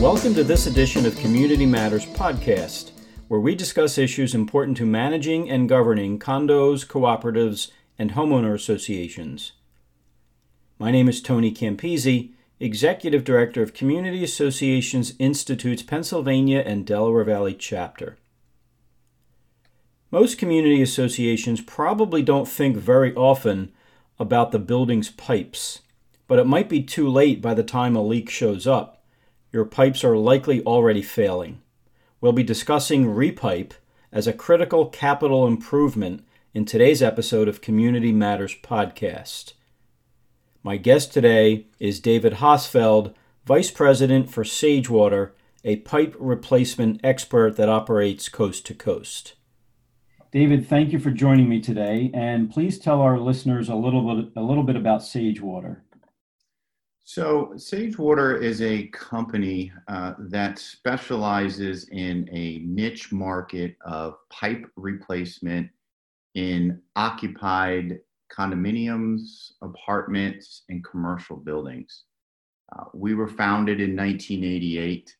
Welcome to this edition of Community Matters Podcast, where we discuss issues important to managing and governing condos, cooperatives, and homeowner associations. My name is Tony Campisi, Executive Director of Community Associations Institute's Pennsylvania and Delaware Valley chapter. Most community associations probably don't think very often about the building's pipes, but it might be too late by the time a leak shows up. Your pipes are likely already failing. We'll be discussing repipe as a critical capital improvement in today's episode of Community Matters Podcast. My guest today is David Hosfeld, Vice President for Sagewater, a pipe replacement expert that operates coast to coast. David, thank you for joining me today, and please tell our listeners a little bit a little bit about Sagewater. So, Sagewater is a company uh, that specializes in a niche market of pipe replacement in occupied condominiums, apartments, and commercial buildings. Uh, we were founded in 1988,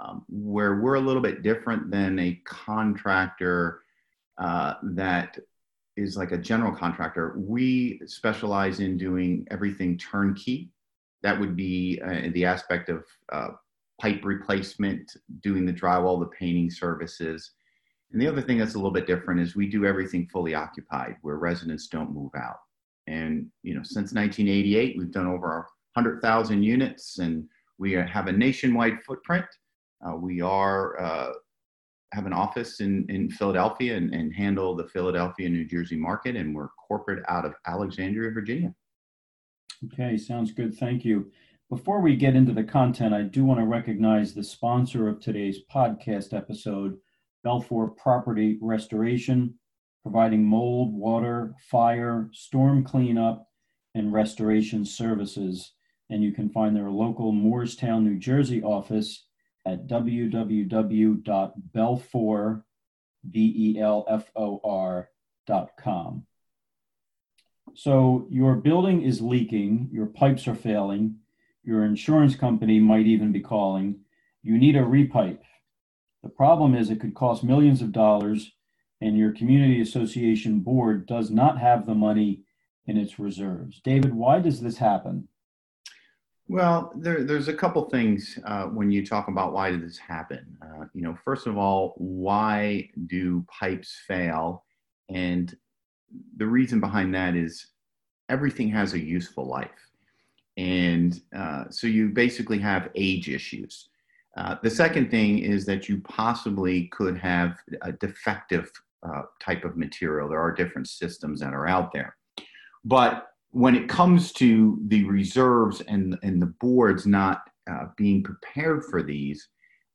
um, where we're a little bit different than a contractor uh, that is like a general contractor. We specialize in doing everything turnkey. That would be uh, the aspect of uh, pipe replacement, doing the drywall, the painting services. And the other thing that's a little bit different is we do everything fully occupied, where residents don't move out. And you know, since 1988, we've done over 100,000 units, and we have a nationwide footprint. Uh, we are uh, have an office in, in Philadelphia and, and handle the Philadelphia, New Jersey market, and we're corporate out of Alexandria, Virginia. Okay, sounds good. Thank you. Before we get into the content, I do want to recognize the sponsor of today's podcast episode, Belfor Property Restoration, providing mold, water, fire, storm cleanup, and restoration services. And you can find their local Moorestown, New Jersey office at www.belfor.com. So your building is leaking, your pipes are failing, your insurance company might even be calling. You need a repipe. The problem is it could cost millions of dollars, and your community association board does not have the money in its reserves. David, why does this happen? Well, there, there's a couple things uh, when you talk about why did this happen. Uh, you know, first of all, why do pipes fail? And the reason behind that is everything has a useful life. And uh, so you basically have age issues. Uh, the second thing is that you possibly could have a defective uh, type of material. There are different systems that are out there. But when it comes to the reserves and, and the boards not uh, being prepared for these,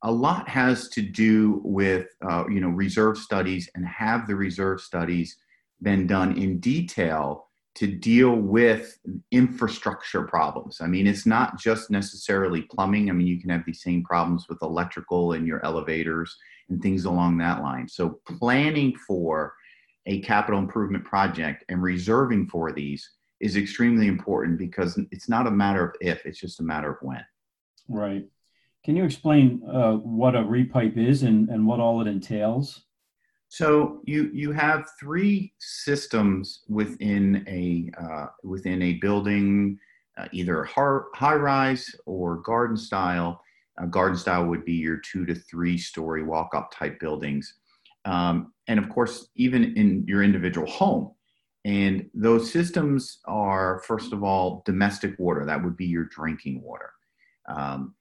a lot has to do with uh, you know reserve studies and have the reserve studies been done in detail to deal with infrastructure problems. I mean, it's not just necessarily plumbing. I mean, you can have these same problems with electrical and your elevators and things along that line. So, planning for a capital improvement project and reserving for these is extremely important because it's not a matter of if, it's just a matter of when. Right. Can you explain uh, what a repipe is and, and what all it entails? So you you have three systems within a uh, within a building, uh, either high rise or garden style. Uh, garden style would be your two to three story walk up type buildings, um, and of course even in your individual home, and those systems are, first of all, domestic water. That would be your drinking water. Um,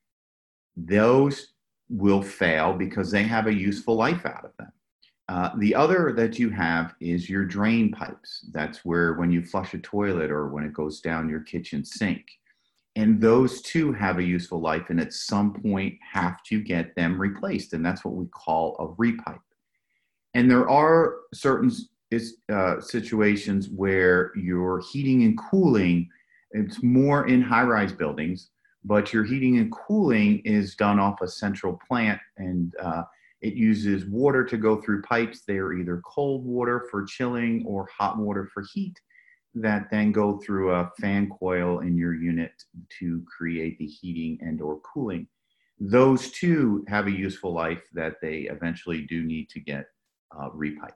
those will fail because they have a useful life out of them. Uh, the other that you have is your drain pipes. That's where when you flush a toilet or when it goes down your kitchen sink. And those too have a useful life and at some point have to get them replaced. And that's what we call a repipe. And there are certain uh, situations where your heating and cooling, it's more in high rise buildings, but your heating and cooling is done off a central plant and uh, it uses water to go through pipes. They're either cold water for chilling or hot water for heat that then go through a fan coil in your unit to create the heating and or cooling. those two have a useful life that they eventually do need to get uh, repiped.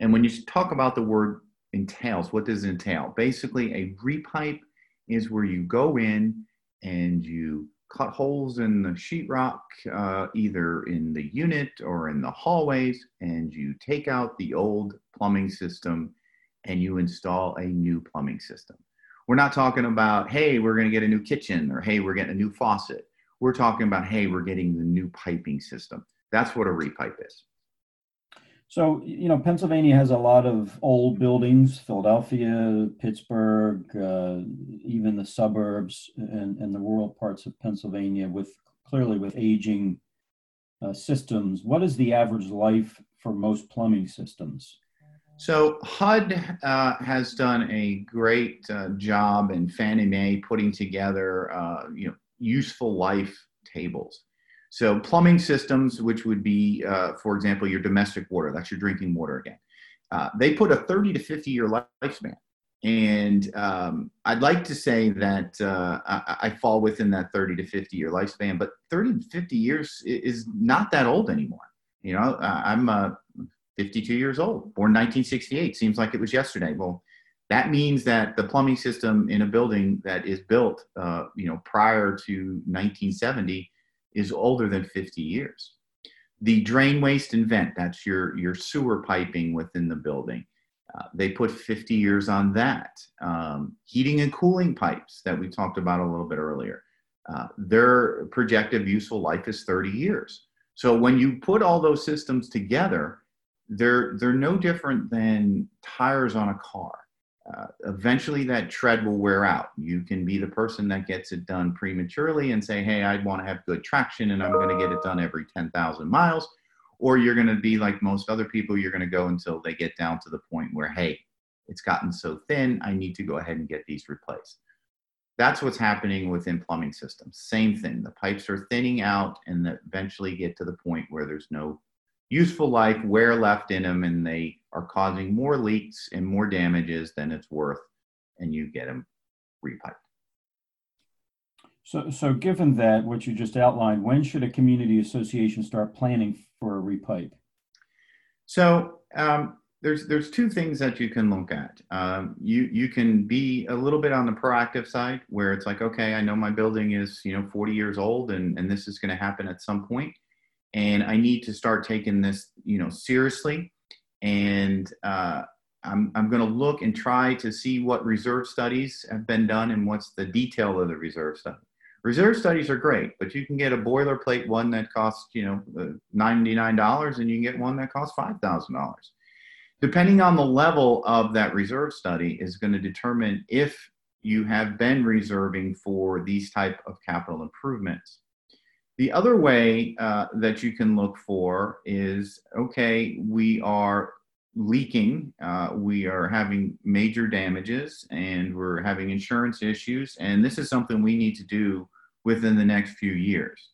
And when you talk about the word entails, what does it entail? Basically, a repipe is where you go in and you cut holes in the sheetrock, uh, either in the unit or in the hallways, and you take out the old plumbing system and you install a new plumbing system. We're not talking about, hey, we're going to get a new kitchen or hey, we're getting a new faucet. We're talking about, hey, we're getting the new piping system. That's what a repipe is. So, you know, Pennsylvania has a lot of old buildings, Philadelphia, Pittsburgh, uh, even the suburbs and, and the rural parts of Pennsylvania with clearly with aging uh, systems. What is the average life for most plumbing systems? So HUD uh, has done a great uh, job in Fannie Mae putting together, uh, you know, useful life tables. So plumbing systems, which would be, uh, for example, your domestic water, that's your drinking water again. Uh, they put a 30 to 50 year lifespan. And um, I'd like to say that uh, I, I, fall within that 30 to 50 year lifespan, but 30 to 50 years is not that old anymore. You know, I'm uh, 52 years old, born 1968. Seems like it was yesterday. Well, that means that the plumbing system in a building that is built, uh, you know, prior to 1970 is older than 50 years. The drain, waste, and vent, that's your, your sewer piping within the building. Uh, they put 50 years on that. Um, heating and cooling pipes that we talked about a little bit earlier, uh, their projected useful life is 30 years. So when you put all those systems together, they're, they're no different than tires on a car uh, eventually that tread will wear out. You can be the person that gets it done prematurely and say, hey, I want to have good traction and I'm going to get it done every 10,000 miles. Or you're going to be like most other people, you're going to go until they get down to the point where, hey, it's gotten so thin, I need to go ahead and get these replaced. That's what's happening within plumbing systems. Same thing. The pipes are thinning out and eventually get to the point where there's no useful life wear left in them and they are causing more leaks and more damages than it's worth and you get them repiped. So, so given that what you just outlined, when should a community association start planning for a repipe? So um, there's there's two things that you can look at. Um, you you can be a little bit on the proactive side where it's like, okay, I know my building is you know 40 years old and and this is going to happen at some point and I need to start taking this, you know, seriously. And uh, I'm, I'm going to look and try to see what reserve studies have been done and what's the detail of the reserve study. Reserve studies are great, but you can get a boilerplate one that costs, you know, uh, $99 and you can get one that costs $5,000. Depending on the level of that reserve study is going to determine if you have been reserving for these type of capital improvements. The other way uh, that you can look for is okay, we are leaking, uh, we are having major damages, and we're having insurance issues, and this is something we need to do within the next few years.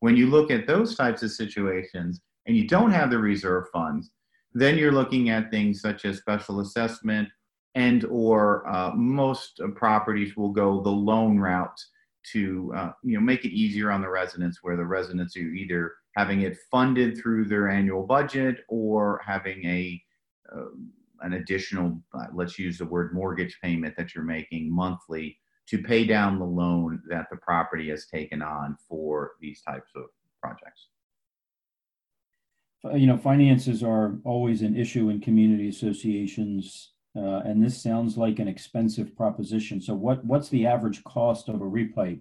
When you look at those types of situations and you don't have the reserve funds, then you're looking at things such as special assessment and or uh, most properties will go the loan route to uh, you know make it easier on the residents where the residents are either having it funded through their annual budget or having a uh, an additional uh, let's use the word mortgage payment that you're making monthly to pay down the loan that the property has taken on for these types of projects. You know finances are always an issue in community associations uh, and this sounds like an expensive proposition. So what, what's the average cost of a repipe?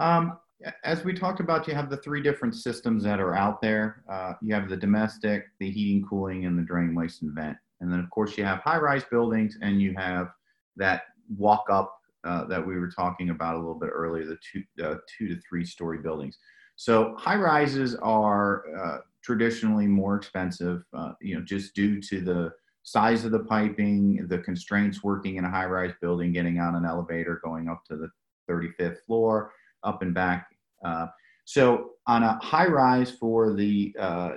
Um, as we talked about, you have the three different systems that are out there. Uh, you have the domestic, the heating, cooling, and the drain, waste, and vent. And then, of course, you have high-rise buildings, and you have that walk-up uh, that we were talking about a little bit earlier, the two, uh, two to three-story buildings. So high-rises are uh, traditionally more expensive, uh, you know, just due to the size of the piping, the constraints working in a high rise building, getting on an elevator, going up to the 35th floor, up and back. Uh, so, on a high rise for the uh,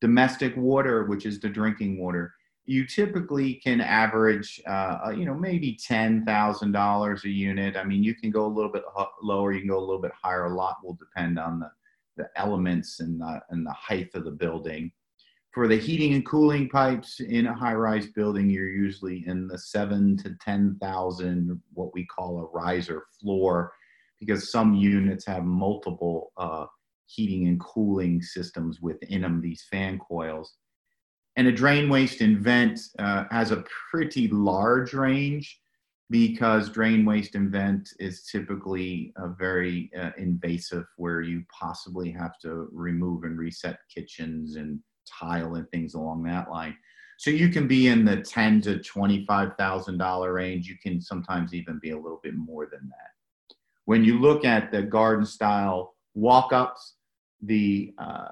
domestic water, which is the drinking water, you typically can average, uh, you know, maybe ten thousand dollars a unit. I mean, you can go a little bit lower, you can go a little bit higher. A lot will depend on the, the elements and the, and the height of the building. For the heating and cooling pipes in a high-rise building, you're usually in the seven to ten thousand, what we call a riser floor, because some units have multiple uh, heating and cooling systems within them. These fan coils and a drain waste and vent uh, has a pretty large range because drain waste and vent is typically a very uh, invasive where you possibly have to remove and reset kitchens and tile and things along that line. So you can be in the ten to twenty-five thousand dollar range. You can sometimes even be a little bit more than that. When you look at the garden style walk-ups, the uh,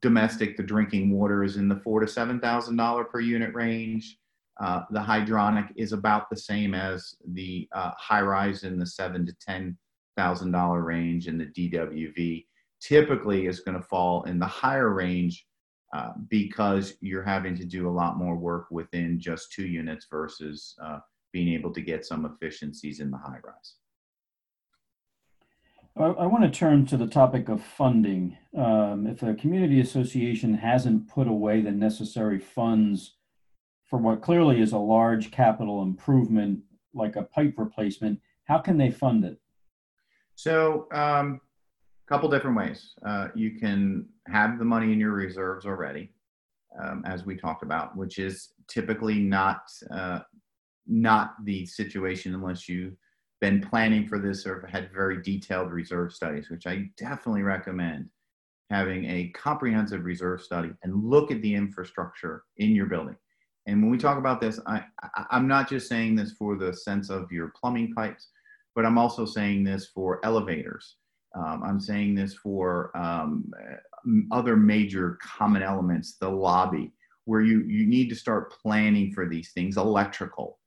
domestic, the drinking water is in the four to seven thousand dollar per unit range. Uh, the hydronic is about the same as the uh, high rise in the seven to ten thousand dollar range, and the DWV typically is going to fall in the higher range uh, because you're having to do a lot more work within just two units versus uh, being able to get some efficiencies in the high rise. I, I want to turn to the topic of funding. Um, if a community association hasn't put away the necessary funds for what clearly is a large capital improvement, like a pipe replacement, how can they fund it? So, um, couple different ways. Uh, you can have the money in your reserves already, um, as we talked about, which is typically not uh, not the situation unless you've been planning for this or had very detailed reserve studies, which I definitely recommend having a comprehensive reserve study and look at the infrastructure in your building. And when we talk about this, I, am not just saying this for the sense of your plumbing pipes, but I'm also saying this for elevators. Um, I'm saying this for um, other major common elements, the lobby, where you, you need to start planning for these things, electrical,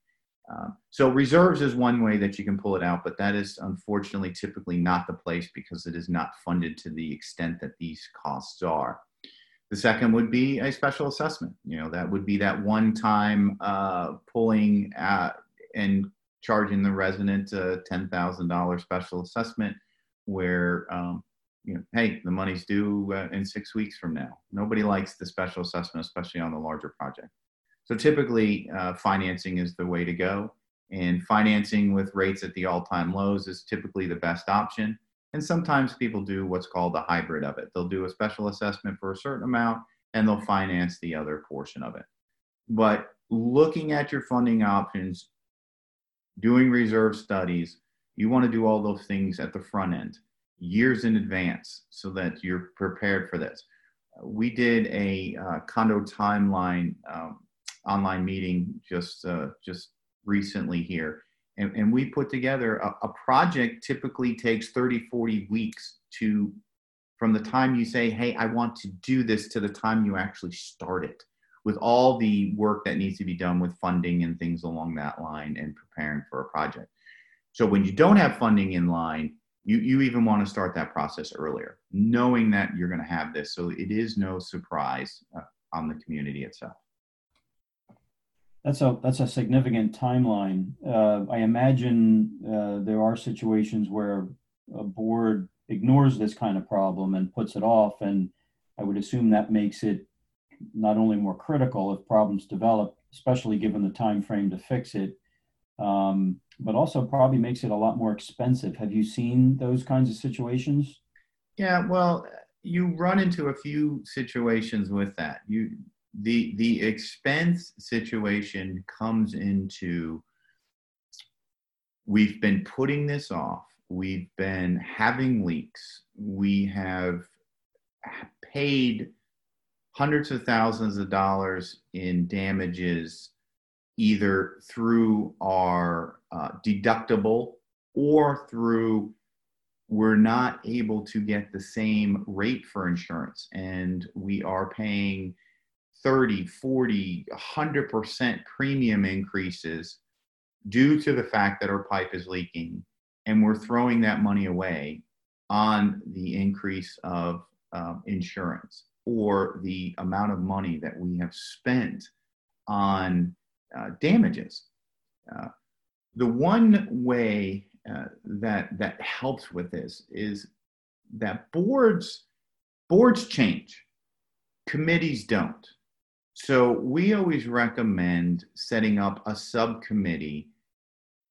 um, so reserves is one way that you can pull it out, but that is unfortunately typically not the place because it is not funded to the extent that these costs are. The second would be a special assessment. You know, that would be that one time uh, pulling and charging the resident a $10,000 special assessment where, um, you know, hey, the money's due uh, in six weeks from now. Nobody likes the special assessment, especially on the larger project. So typically, uh, financing is the way to go. And financing with rates at the all time lows is typically the best option. And sometimes people do what's called a hybrid of it. They'll do a special assessment for a certain amount and they'll finance the other portion of it. But looking at your funding options, doing reserve studies, you want to do all those things at the front end, years in advance, so that you're prepared for this. We did a uh, condo timeline um, online meeting just uh, just recently here and, and we put together a, a, project typically takes 30 40 weeks to from the time you say hey i want to do this to the time you actually start it with all the work that needs to be done with funding and things along that line and preparing for a project so when you don't have funding in line you, you even want to start that process earlier knowing that you're going to have this. So it is no surprise uh, on the community itself. That's a that's a significant timeline. Uh, I imagine uh, there are situations where a board ignores this kind of problem and puts it off, and I would assume that makes it not only more critical if problems develop, especially given the time frame to fix it, um, but also probably makes it a lot more expensive. Have you seen those kinds of situations? Yeah, well, you run into a few situations with that. You the the expense situation comes into we've been putting this off we've been having leaks we have paid hundreds of thousands of dollars in damages either through our uh, deductible or through we're not able to get the same rate for insurance and we are paying 30, 40, 100% premium increases due to the fact that our pipe is leaking. And we're throwing that money away on the increase of um, insurance or the amount of money that we have spent on uh, damages. Uh, the one way uh, that that helps with this is that boards boards change, committees don't. So we always recommend setting up a subcommittee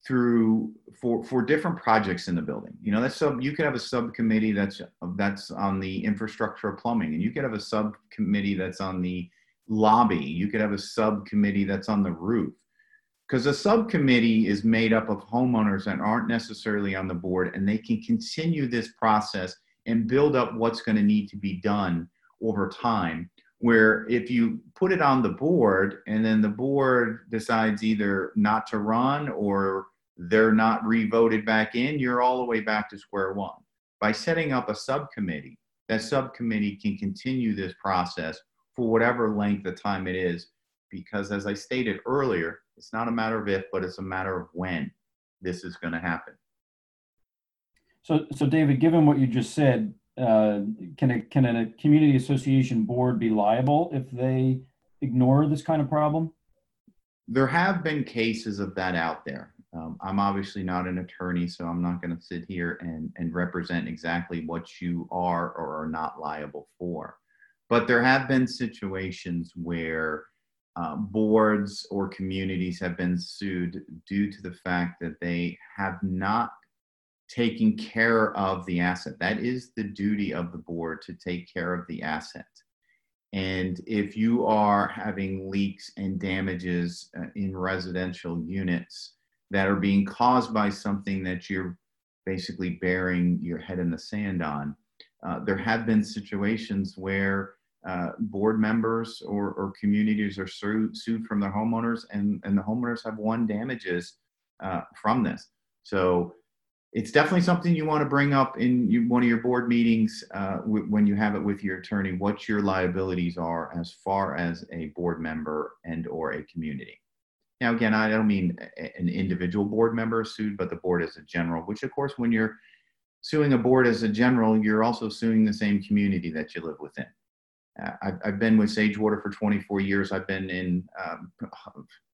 through for for different projects in the building. You know, that's sub you could have a subcommittee that's that's on the infrastructure plumbing, and you could have a subcommittee that's on the lobby. You could have a subcommittee that's on the roof. Because a subcommittee is made up of homeowners that aren't necessarily on the board, and they can continue this process and build up what's going to need to be done over time where if you put it on the board and then the board decides either not to run or they're not revoted back in, you're all the way back to square one. By setting up a subcommittee, that subcommittee can continue this process for whatever length of time it is, because as I stated earlier, it's not a matter of if, but it's a matter of when this is going to happen. So, so David, given what you just said, uh, can a can a community association board be liable if they ignore this kind of problem? There have been cases of that out there. Um, I'm obviously not an attorney, so I'm not going to sit here and, and represent exactly what you are or are not liable for. But there have been situations where uh, boards or communities have been sued due to the fact that they have not taken care of the asset. That is the duty of the board to take care of the asset. And if you are having leaks and damages uh, in residential units, that are being caused by something that you're basically burying your head in the sand on. Uh, there have been situations where uh, board members or, or communities are sued, sued from their homeowners and, and the homeowners have won damages uh, from this. So it's definitely something you want to bring up in you, one of your board meetings uh, w- when you have it with your attorney, what your liabilities are as far as a board member and or a community. Now, again, I don't mean an individual board member sued, but the board as a general, which of course, when you're suing a board as a general, you're also suing the same community that you live within. Uh, I've, I've, been with Sagewater for 24 years. I've been in, um,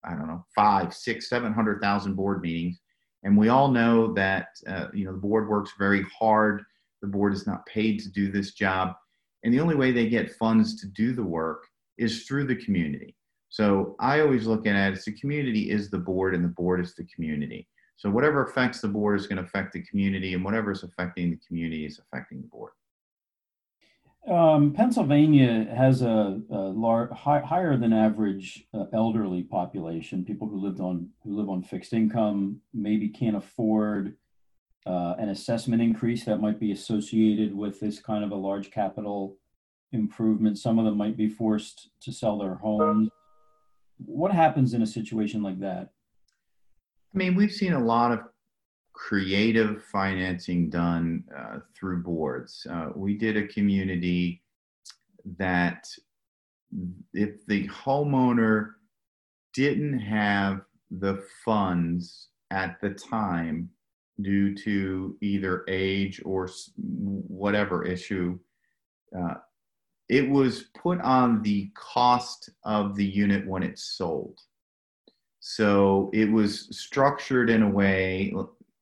I don't know, five, six, 700,000 board meetings. And we all know that, uh, you know, the board works very hard. The board is not paid to do this job. And the only way they get funds to do the work is through the community. So I always look at it as the community is the board and the board is the community. So whatever affects the board is going to affect the community, and whatever is affecting the community is affecting the board. Um, Pennsylvania has a, a lar- high, higher than average uh, elderly population. People who lived on who live on fixed income maybe can't afford uh, an assessment increase that might be associated with this kind of a large capital improvement. Some of them might be forced to sell their homes what happens in a situation like that? I mean, we've seen a lot of creative financing done uh, through boards. Uh, we did a community that if the homeowner didn't have the funds at the time due to either age or whatever issue, uh, it was put on the cost of the unit when it's sold. So it was structured in a way,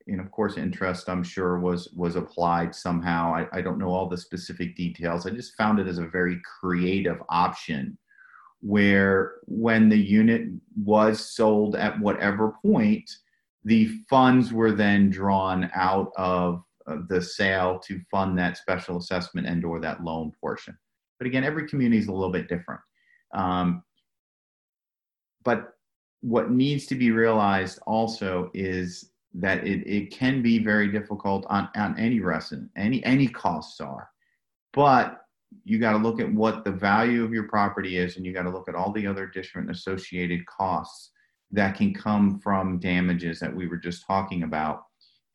and of course, interest I'm sure was was applied somehow. I, I don't know all the specific details. I just found it as a very creative option where when the unit was sold at whatever point, the funds were then drawn out of the sale to fund that special assessment and or that loan portion. But again, every community is a little bit different. Um, but what needs to be realized also is that it, it can be very difficult on, on any resident, any any costs are. But you got to look at what the value of your property is, and you got to look at all the other different associated costs that can come from damages that we were just talking about.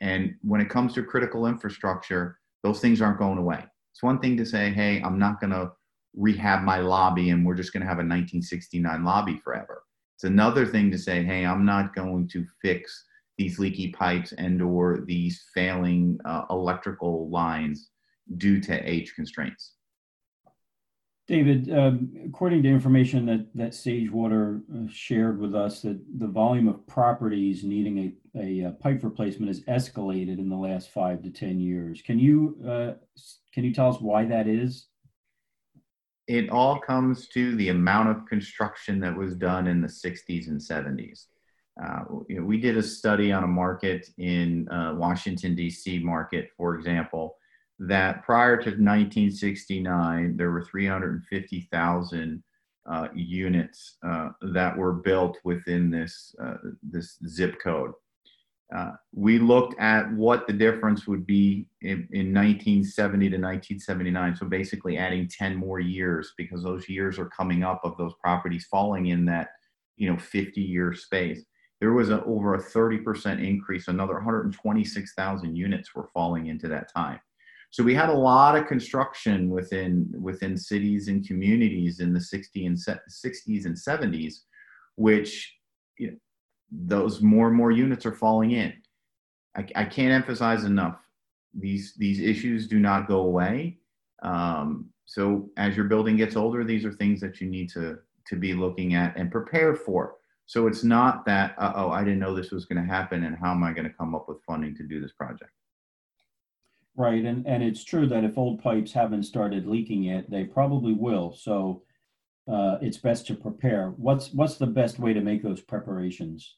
And when it comes to critical infrastructure, those things aren't going away. It's one thing to say, hey, I'm not going to rehab my lobby and we're just going to have a 1969 lobby forever. It's another thing to say, hey, I'm not going to fix these leaky pipes and or these failing uh, electrical lines due to age constraints. David, um, according to information that, that Sagewater uh, shared with us, that the volume of properties needing a, a, a, uh, pipe replacement has escalated in the last five to 10 years. Can you, uh, can you tell us why that is? It all comes to the amount of construction that was done in the 60s and 70s. Uh, you know, we did a study on a market in uh, Washington, D.C. market, for example, that prior to 1969, there were 350,000 uh, units uh, that were built within this, uh, this zip code. Uh, we looked at what the difference would be in, in 1970 to 1979. So basically adding 10 more years because those years are coming up of those properties falling in that, you know, 50 year space. There was a, over a 30% increase. Another 126,000 units were falling into that time. So we had a lot of construction within within cities and communities in the 60s and 60s and 70s, which you know, those more and more units are falling in. I, I can't emphasize enough. These these issues do not go away. Um, so as your building gets older, these are things that you need to to be looking at and prepare for. So it's not that uh, oh I didn't know this was going to happen and how am I going to come up with funding to do this project. Right, and, and it's true that if old pipes haven't started leaking yet, they probably will. So uh, it's best to prepare. What's what's the best way to make those preparations?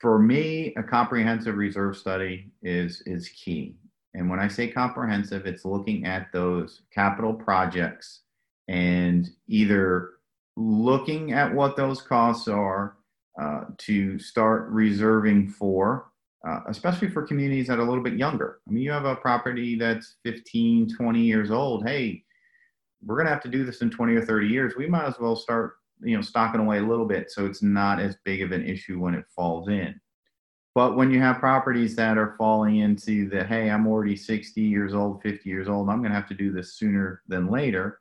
For me, a comprehensive reserve study is is key. And when I say comprehensive, it's looking at those capital projects and either looking at what those costs are uh, to start reserving for uh, especially for communities that are a little bit younger. I mean, you have a property that's 15, 20 years old. Hey, we're going to have to do this in 20 or 30 years. We might as well start, you know, stocking away a little bit so it's not as big of an issue when it falls in. But when you have properties that are falling into the, hey, I'm already 60 years old, 50 years old, I'm going to have to do this sooner than later.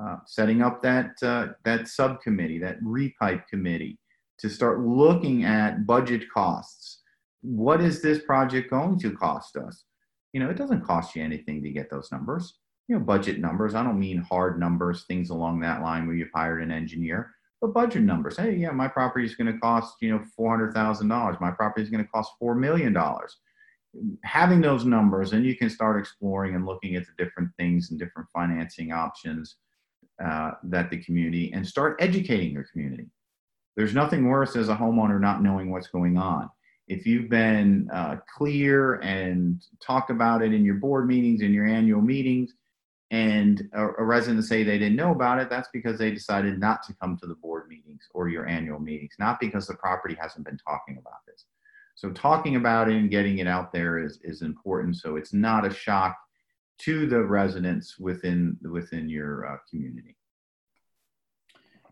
Uh, setting up that uh, that subcommittee, that repipe committee, to start looking at budget costs what is this project going to cost us? You know, it doesn't cost you anything to get those numbers. You know, budget numbers. I don't mean hard numbers, things along that line where you've hired an engineer, but budget numbers. Hey, yeah, my property is going to cost, you know, $400,000. My property is going to cost $4 million. Having those numbers, and you can start exploring and looking at the different things and different financing options uh, that the community and start educating your community. There's nothing worse as a homeowner not knowing what's going on if you've been uh, clear and talk about it in your board meetings and your annual meetings and a, a, resident say they didn't know about it that's because they decided not to come to the board meetings or your annual meetings not because the property hasn't been talking about this so talking about it and getting it out there is, is important so it's not a shock to the residents within within your uh, community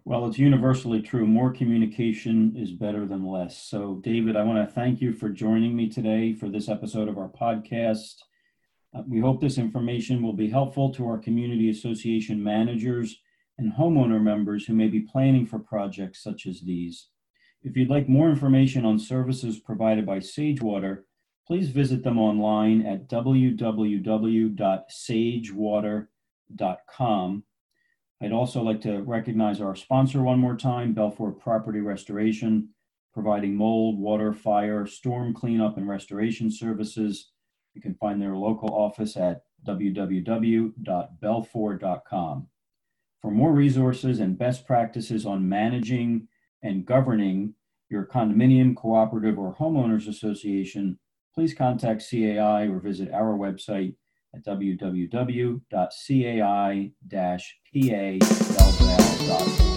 well, it's universally true. More communication is better than less. So, David, I want to thank you for joining me today for this episode of our podcast. Uh, we hope this information will be helpful to our community association managers and homeowner members who may be planning for projects such as these. If you'd like more information on services provided by Sagewater, please visit them online at www.sagewater.com I'd also like to recognize our sponsor one more time, Belfor Property Restoration, providing mold, water, fire, storm cleanup, and restoration services. You can find their local office at www.belfor.com. For more resources and best practices on managing and governing your condominium, cooperative, or homeowners association, please contact CAI or visit our website at www.cai-pa.org.